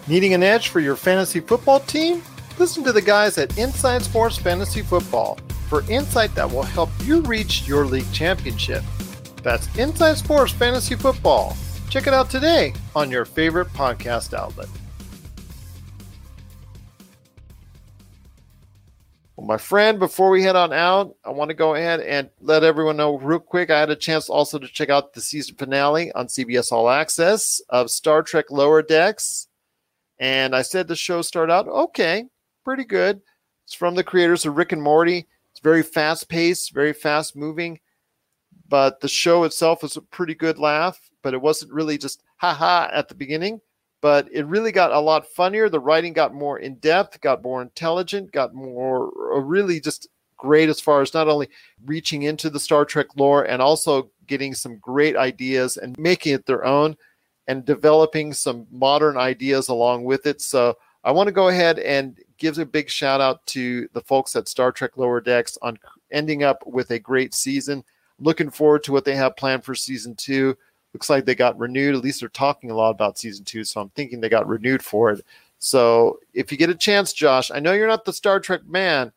Needing an edge for your fantasy football team? Listen to the guys at Inside Sports Fantasy Football for insight that will help you reach your league championship. That's Inside Sports Fantasy Football. Check it out today on your favorite podcast outlet. Well, my friend, before we head on out, I want to go ahead and let everyone know real quick. I had a chance also to check out the season finale on CBS All Access of Star Trek Lower Decks. And I said the show started out okay, pretty good. It's from the creators of Rick and Morty. It's very fast paced, very fast moving. But the show itself was a pretty good laugh, but it wasn't really just ha ha at the beginning. But it really got a lot funnier. The writing got more in depth, got more intelligent, got more uh, really just great as far as not only reaching into the Star Trek lore and also getting some great ideas and making it their own and developing some modern ideas along with it. So I want to go ahead and give a big shout out to the folks at Star Trek Lower Decks on ending up with a great season. Looking forward to what they have planned for season two. Looks like they got renewed. At least they're talking a lot about season two, so I'm thinking they got renewed for it. So if you get a chance, Josh, I know you're not the Star Trek man,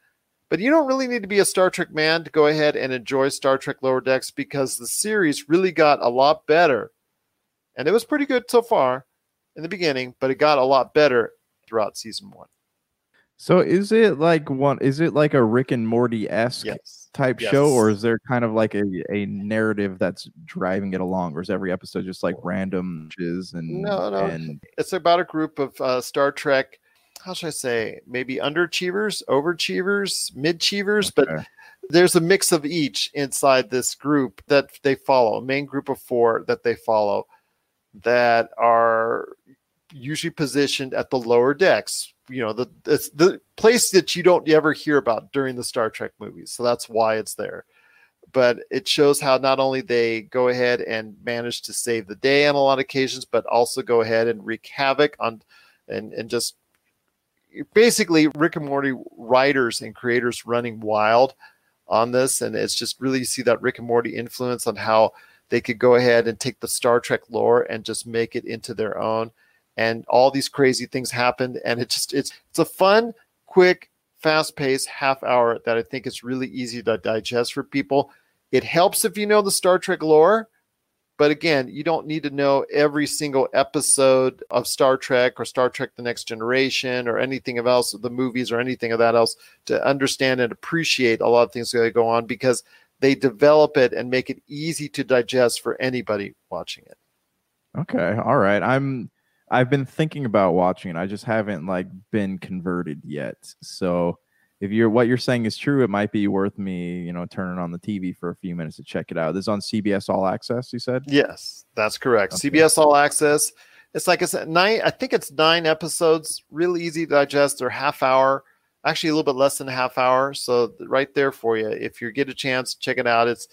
but you don't really need to be a Star Trek man to go ahead and enjoy Star Trek Lower Decks because the series really got a lot better. And it was pretty good so far in the beginning, but it got a lot better throughout season one. So is it like one? Is it like a Rick and Morty esque Yes. type Yes. show, or is there kind of like a, a narrative that's driving it along, or is every episode just like random and No, no. and It's about a group of uh, Star Trek. How should I say? Maybe underachievers, overachievers, midachievers, but there's a mix of each inside this group that they follow. A main group of four that they follow that are usually positioned at the lower decks. You know, the it's the place that you don't ever hear about during the Star Trek movies. So that's why it's there. But it shows how not only they go ahead and manage to save the day on a lot of occasions, but also go ahead and wreak havoc on and and just basically Rick and Morty writers and creators running wild on this. And it's just really you see that Rick and Morty influence on how they could go ahead and take the Star Trek lore and just make it into their own. And all these crazy things happened. And it just it's it's a fun, quick, fast-paced half hour that I think is really easy to digest for people. It helps if you know the Star Trek lore, but again, you don't need to know every single episode of Star Trek or Star Trek The Next Generation or anything of else, the movies or anything of that else to understand and appreciate a lot of things that go on because they develop it and make it easy to digest for anybody watching it. Okay, all right. I'm I've been thinking about watching it. I just haven't like been converted yet. So if you're what you're saying is true, it might be worth me, you know, turning on the TV for a few minutes to check it out. This is on CBS All Access, you said? Yes, that's correct. Okay. CBS All Access. It's like I said, nine. I think it's nine episodes. Really easy to digest. They're half hour, actually a little bit less than half hour. So right there for you. If you get a chance, check it out. It's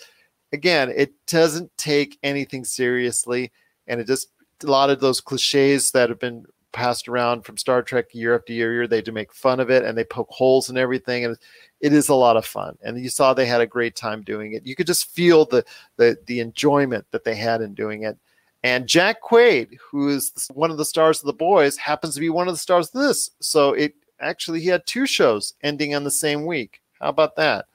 again, it doesn't take anything seriously, and it just a lot of those cliches that have been passed around from Star Trek year after year, year they do make fun of it and they poke holes in everything, and it is a lot of fun. And you saw they had a great time doing it. You could just feel the the the enjoyment that they had in doing it. And Jack Quaid, who is one of the stars of The Boys, happens to be one of the stars of this. So it actually he had two shows ending on the same week. How about that?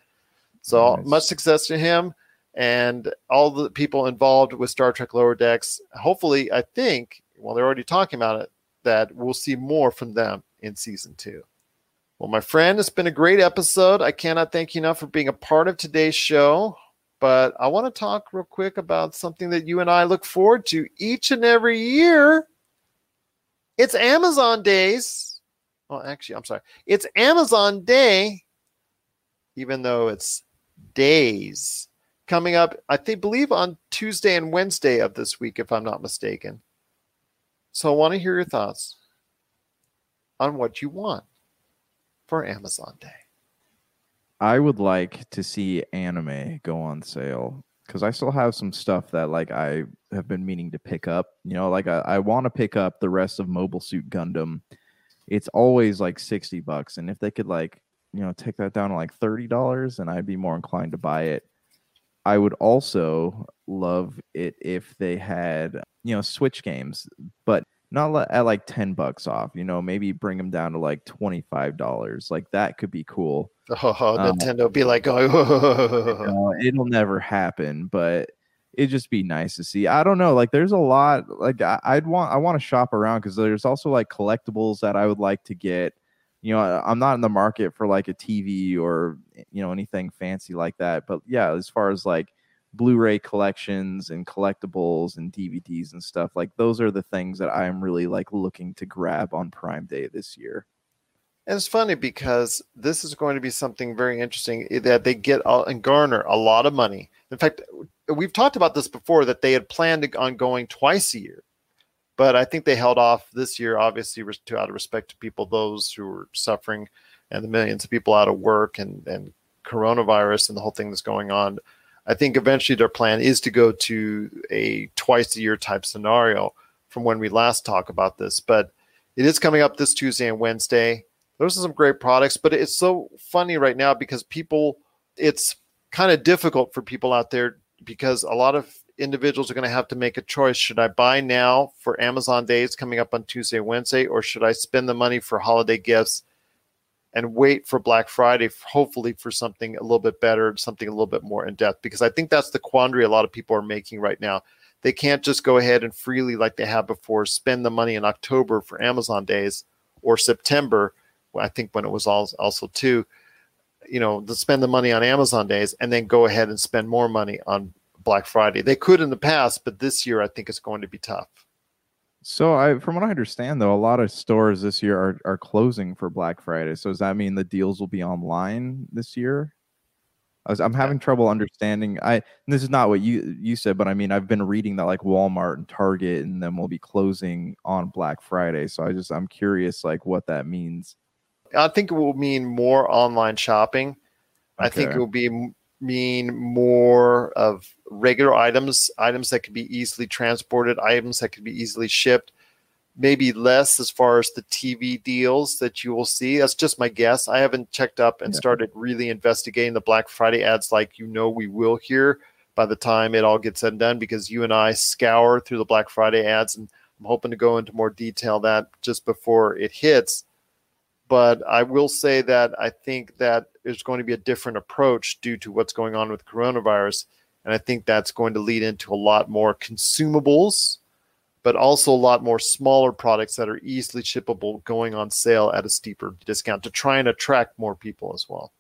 So Nice. much success to him and all the people involved with Star Trek Lower Decks. Hopefully, I think, well, they're already talking about it, that we'll see more from them in season two. Well, my friend, it's been a great episode. I cannot thank you enough for being a part of today's show. But I want to talk real quick about something that you and I look forward to each and every year. It's Amazon days. Well, actually, I'm sorry. It's Amazon Day, even though it's days coming up, I think, believe on Tuesday and Wednesday of this week, if I'm not mistaken. So I want to hear your thoughts on what you want for Amazon Day. I would like to see anime go on sale because I still have some stuff that like I have been meaning to pick up. You know, like I, I want to pick up the rest of Mobile Suit Gundam. It's always like sixty bucks, and if they could like you know take that down to like thirty dollars, then I'd be more inclined to buy it. I would also love it if they had you know Switch games, but not at like ten bucks off. You know, maybe bring them down to like twenty five dollars. Like that could be cool. Oh, Um, Nintendo be like, oh, Uh, it'll never happen, but it'd just be nice to see. I don't know, like there's a lot. Like I, I'd want, I want to shop around because there's also like collectibles that I would like to get. You know, I'm not in the market for like a TV or you know anything fancy like that. But yeah, as far as like Blu-ray collections and collectibles and DVDs and stuff, like those are the things that I'm really like looking to grab on Prime Day this year. And it's funny because this is going to be something very interesting eh, that they get and garner a lot of money. In fact, we've talked about this before that they had planned on going twice a year, but I think they held off this year, obviously, to out of respect to people, those who were suffering, and the millions of people out of work and and coronavirus and the whole thing that's going on. I think eventually their plan is to go to a twice a year type scenario from when we last talked about this, but it is coming up this Tuesday and Wednesday those are some great products but it's so funny right now because people it's kind of difficult for people out there because a lot of individuals are going to have to make a choice. Should i buy now for amazon days coming up on tuesday wednesday or should i spend the money for holiday gifts and wait for black friday hopefully for something a little bit better something a little bit more in depth because i think that's the quandary a lot of people are making right now. They can't just go ahead and freely like they have before spend the money in october for amazon days or september I think when it was also too, you know, to spend the money on Amazon days and then go ahead and spend more money on Black Friday. They could in the past, but this year I think it's going to be tough. So I, from what I understand, though, a lot of stores this year are, are closing for Black Friday. So does that mean the deals will be online this year? I was, I'm having trouble understanding. I this is not what you you said, but I mean I've been reading that like Walmart and Target and then will be closing on Black Friday. So I just I'm curious like what that means. I think it will mean more online shopping. Okay. I think it will be mean more of regular items, items that can be easily transported, items that can be easily shipped. Maybe less as far as the TV deals that you will see. That's just my guess. I haven't checked up and yeah. started really investigating the Black Friday ads like you know we will here by the time it all gets said and done because you and I scour through the Black Friday ads and I'm hoping to go into more detail that just before it hits. But I will say that I think that there's going to be a different approach due to what's going on with coronavirus. And I think that's going to lead into a lot more consumables, but also a lot more smaller products that are easily shippable going on sale at a steeper discount to try and attract more people as well.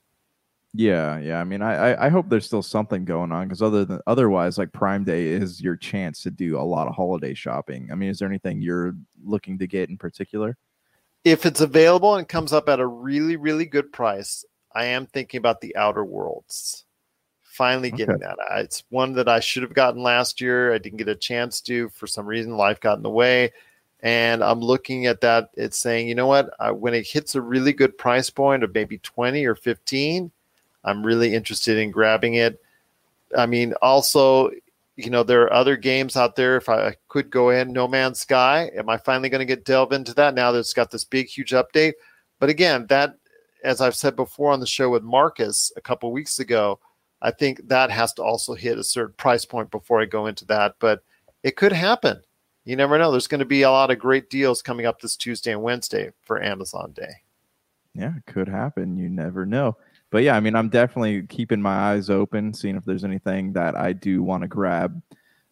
Yeah, yeah. I mean, I I hope there's still something going on because other than otherwise, like Prime Day is your chance to do a lot of holiday shopping. I mean, is there anything you're looking to get in particular? If it's available and comes up at a really really good price, I am thinking about the Outer Worlds. Finally getting okay. that. It's one that I should have gotten last year. I didn't get a chance to for some reason. Life got in the way. And I'm looking at that. It's saying, you know what? Uh, when it hits a really good price point of maybe 20 or 15, I'm really interested in grabbing it. I mean, also, you know, there are other games out there. If I could go in, No Man's Sky, am I finally going to get delve into that now that it's got this big, huge update? But again, that as I've said before on the show with Marcus a couple weeks ago, I think that has to also hit a certain price point before I go into that. But it could happen. You never know. There's going to be a lot of great deals coming up this Tuesday and Wednesday for Amazon Day. Yeah, it could happen. You never know. But yeah, I mean, I'm definitely keeping my eyes open, seeing if there's anything that I do want to grab.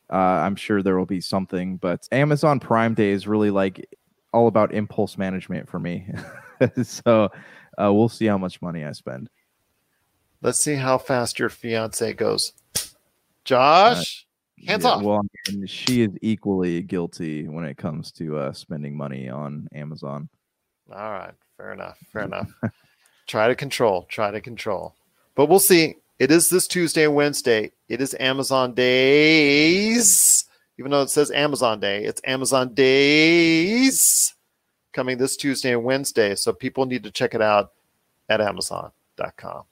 Uh, I'm sure there will be something, but Amazon Prime Day is really like all about impulse management for me. so uh, we'll see how much money I spend. Let's see how fast your fiance goes. Josh, uh, hands yeah, off. Well, she is equally guilty when it comes to uh, spending money on Amazon. All right, fair enough. Fair enough. try to control. Try to control. But we'll see. It is this Tuesday and Wednesday. It is Amazon days. Even though it says Amazon Day, it's Amazon days coming this Tuesday and Wednesday. So people need to check it out at Amazon.com.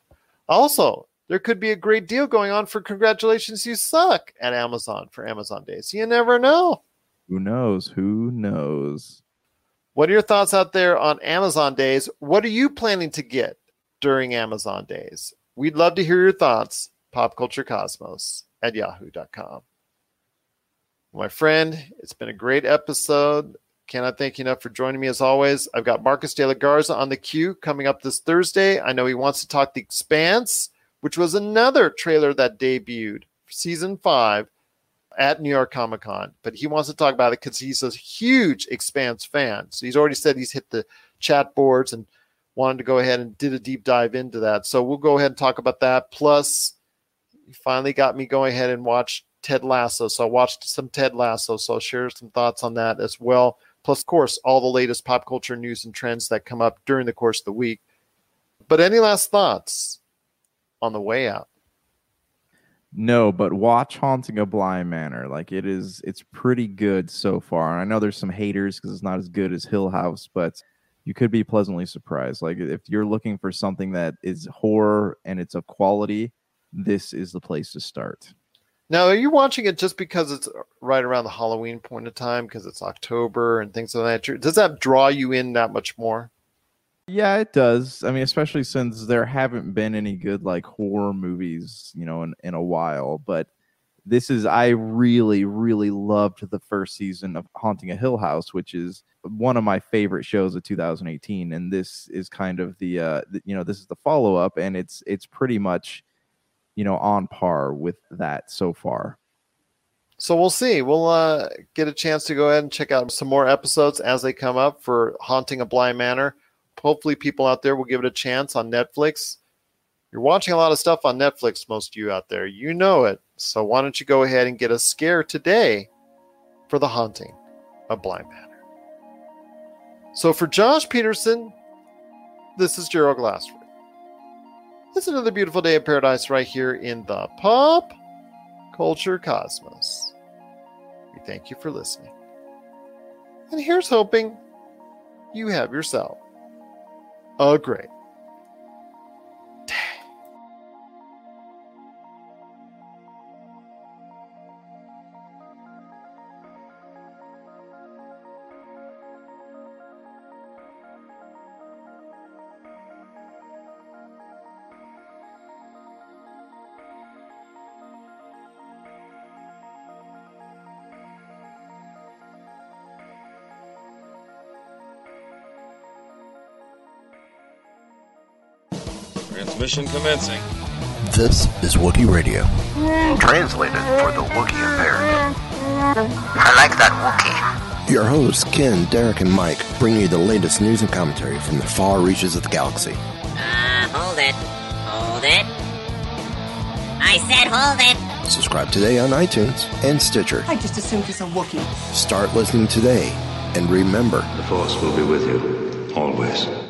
Also, there could be a great deal going on for Congratulations You Suck at Amazon for Amazon Days. You never know. Who knows? Who knows? What are your thoughts out there on Amazon Days? What are you planning to get during Amazon Days? We'd love to hear your thoughts. Popculturecosmos at yahoo.com. My friend, it's been a great episode. Cannot thank you enough for joining me as always. I've got Marcus de la Garza on the queue coming up this Thursday. I know he wants to talk The Expanse, which was another trailer that debuted season five at New York Comic Con. But he wants to talk about it because he's a huge Expanse fan. So he's already said he's hit the chat boards and wanted to go ahead and did a deep dive into that. So we'll go ahead and talk about that. Plus, he finally got me going ahead and watch Ted Lasso. So I watched some Ted Lasso. So I'll share some thoughts on that as well. Plus, of course, all the latest pop culture news and trends that come up during the course of the week. But any last thoughts on the way out? No, but watch Haunting of Bly Manor. Like it is, it's pretty good so far. I know there's some haters because it's not as good as Hill House, but you could be pleasantly surprised. Like if you're looking for something that is horror and it's of quality, this is the place to start. Now, are you watching it just because it's right around the Halloween point of time because it's October and things of that nature? Does that draw you in that much more? Yeah, it does. I mean, especially since there haven't been any good like horror movies, you know, in, in a while. But this is I really, really loved the first season of Haunting a Hill House, which is one of my favorite shows of 2018. And this is kind of the uh the, you know, this is the follow up and it's it's pretty much you know, on par with that so far. So we'll see. We'll uh, get a chance to go ahead and check out some more episodes as they come up for Haunting a Blind Manor. Hopefully people out there will give it a chance on Netflix. You're watching a lot of stuff on Netflix, most of you out there. You know it. So why don't you go ahead and get a scare today for the haunting of Blind Manor? So for Josh Peterson, this is Gerald Glassford. It's another beautiful day in paradise right here in the pop culture cosmos. We thank you for listening. And here's hoping you have yourself Oh, a Transmission commencing. This is Wookiee Radio. Translated for the Wookiee impaired. I like that Wookiee. Your hosts, Ken, Derek, and Mike, bring you the latest news and commentary from the far reaches of the galaxy. Uh, hold it. Hold it. I said hold it. Subscribe today on iTunes and Stitcher. I just assumed he's a Wookiee. Start listening today, and remember the Force will be with you, always.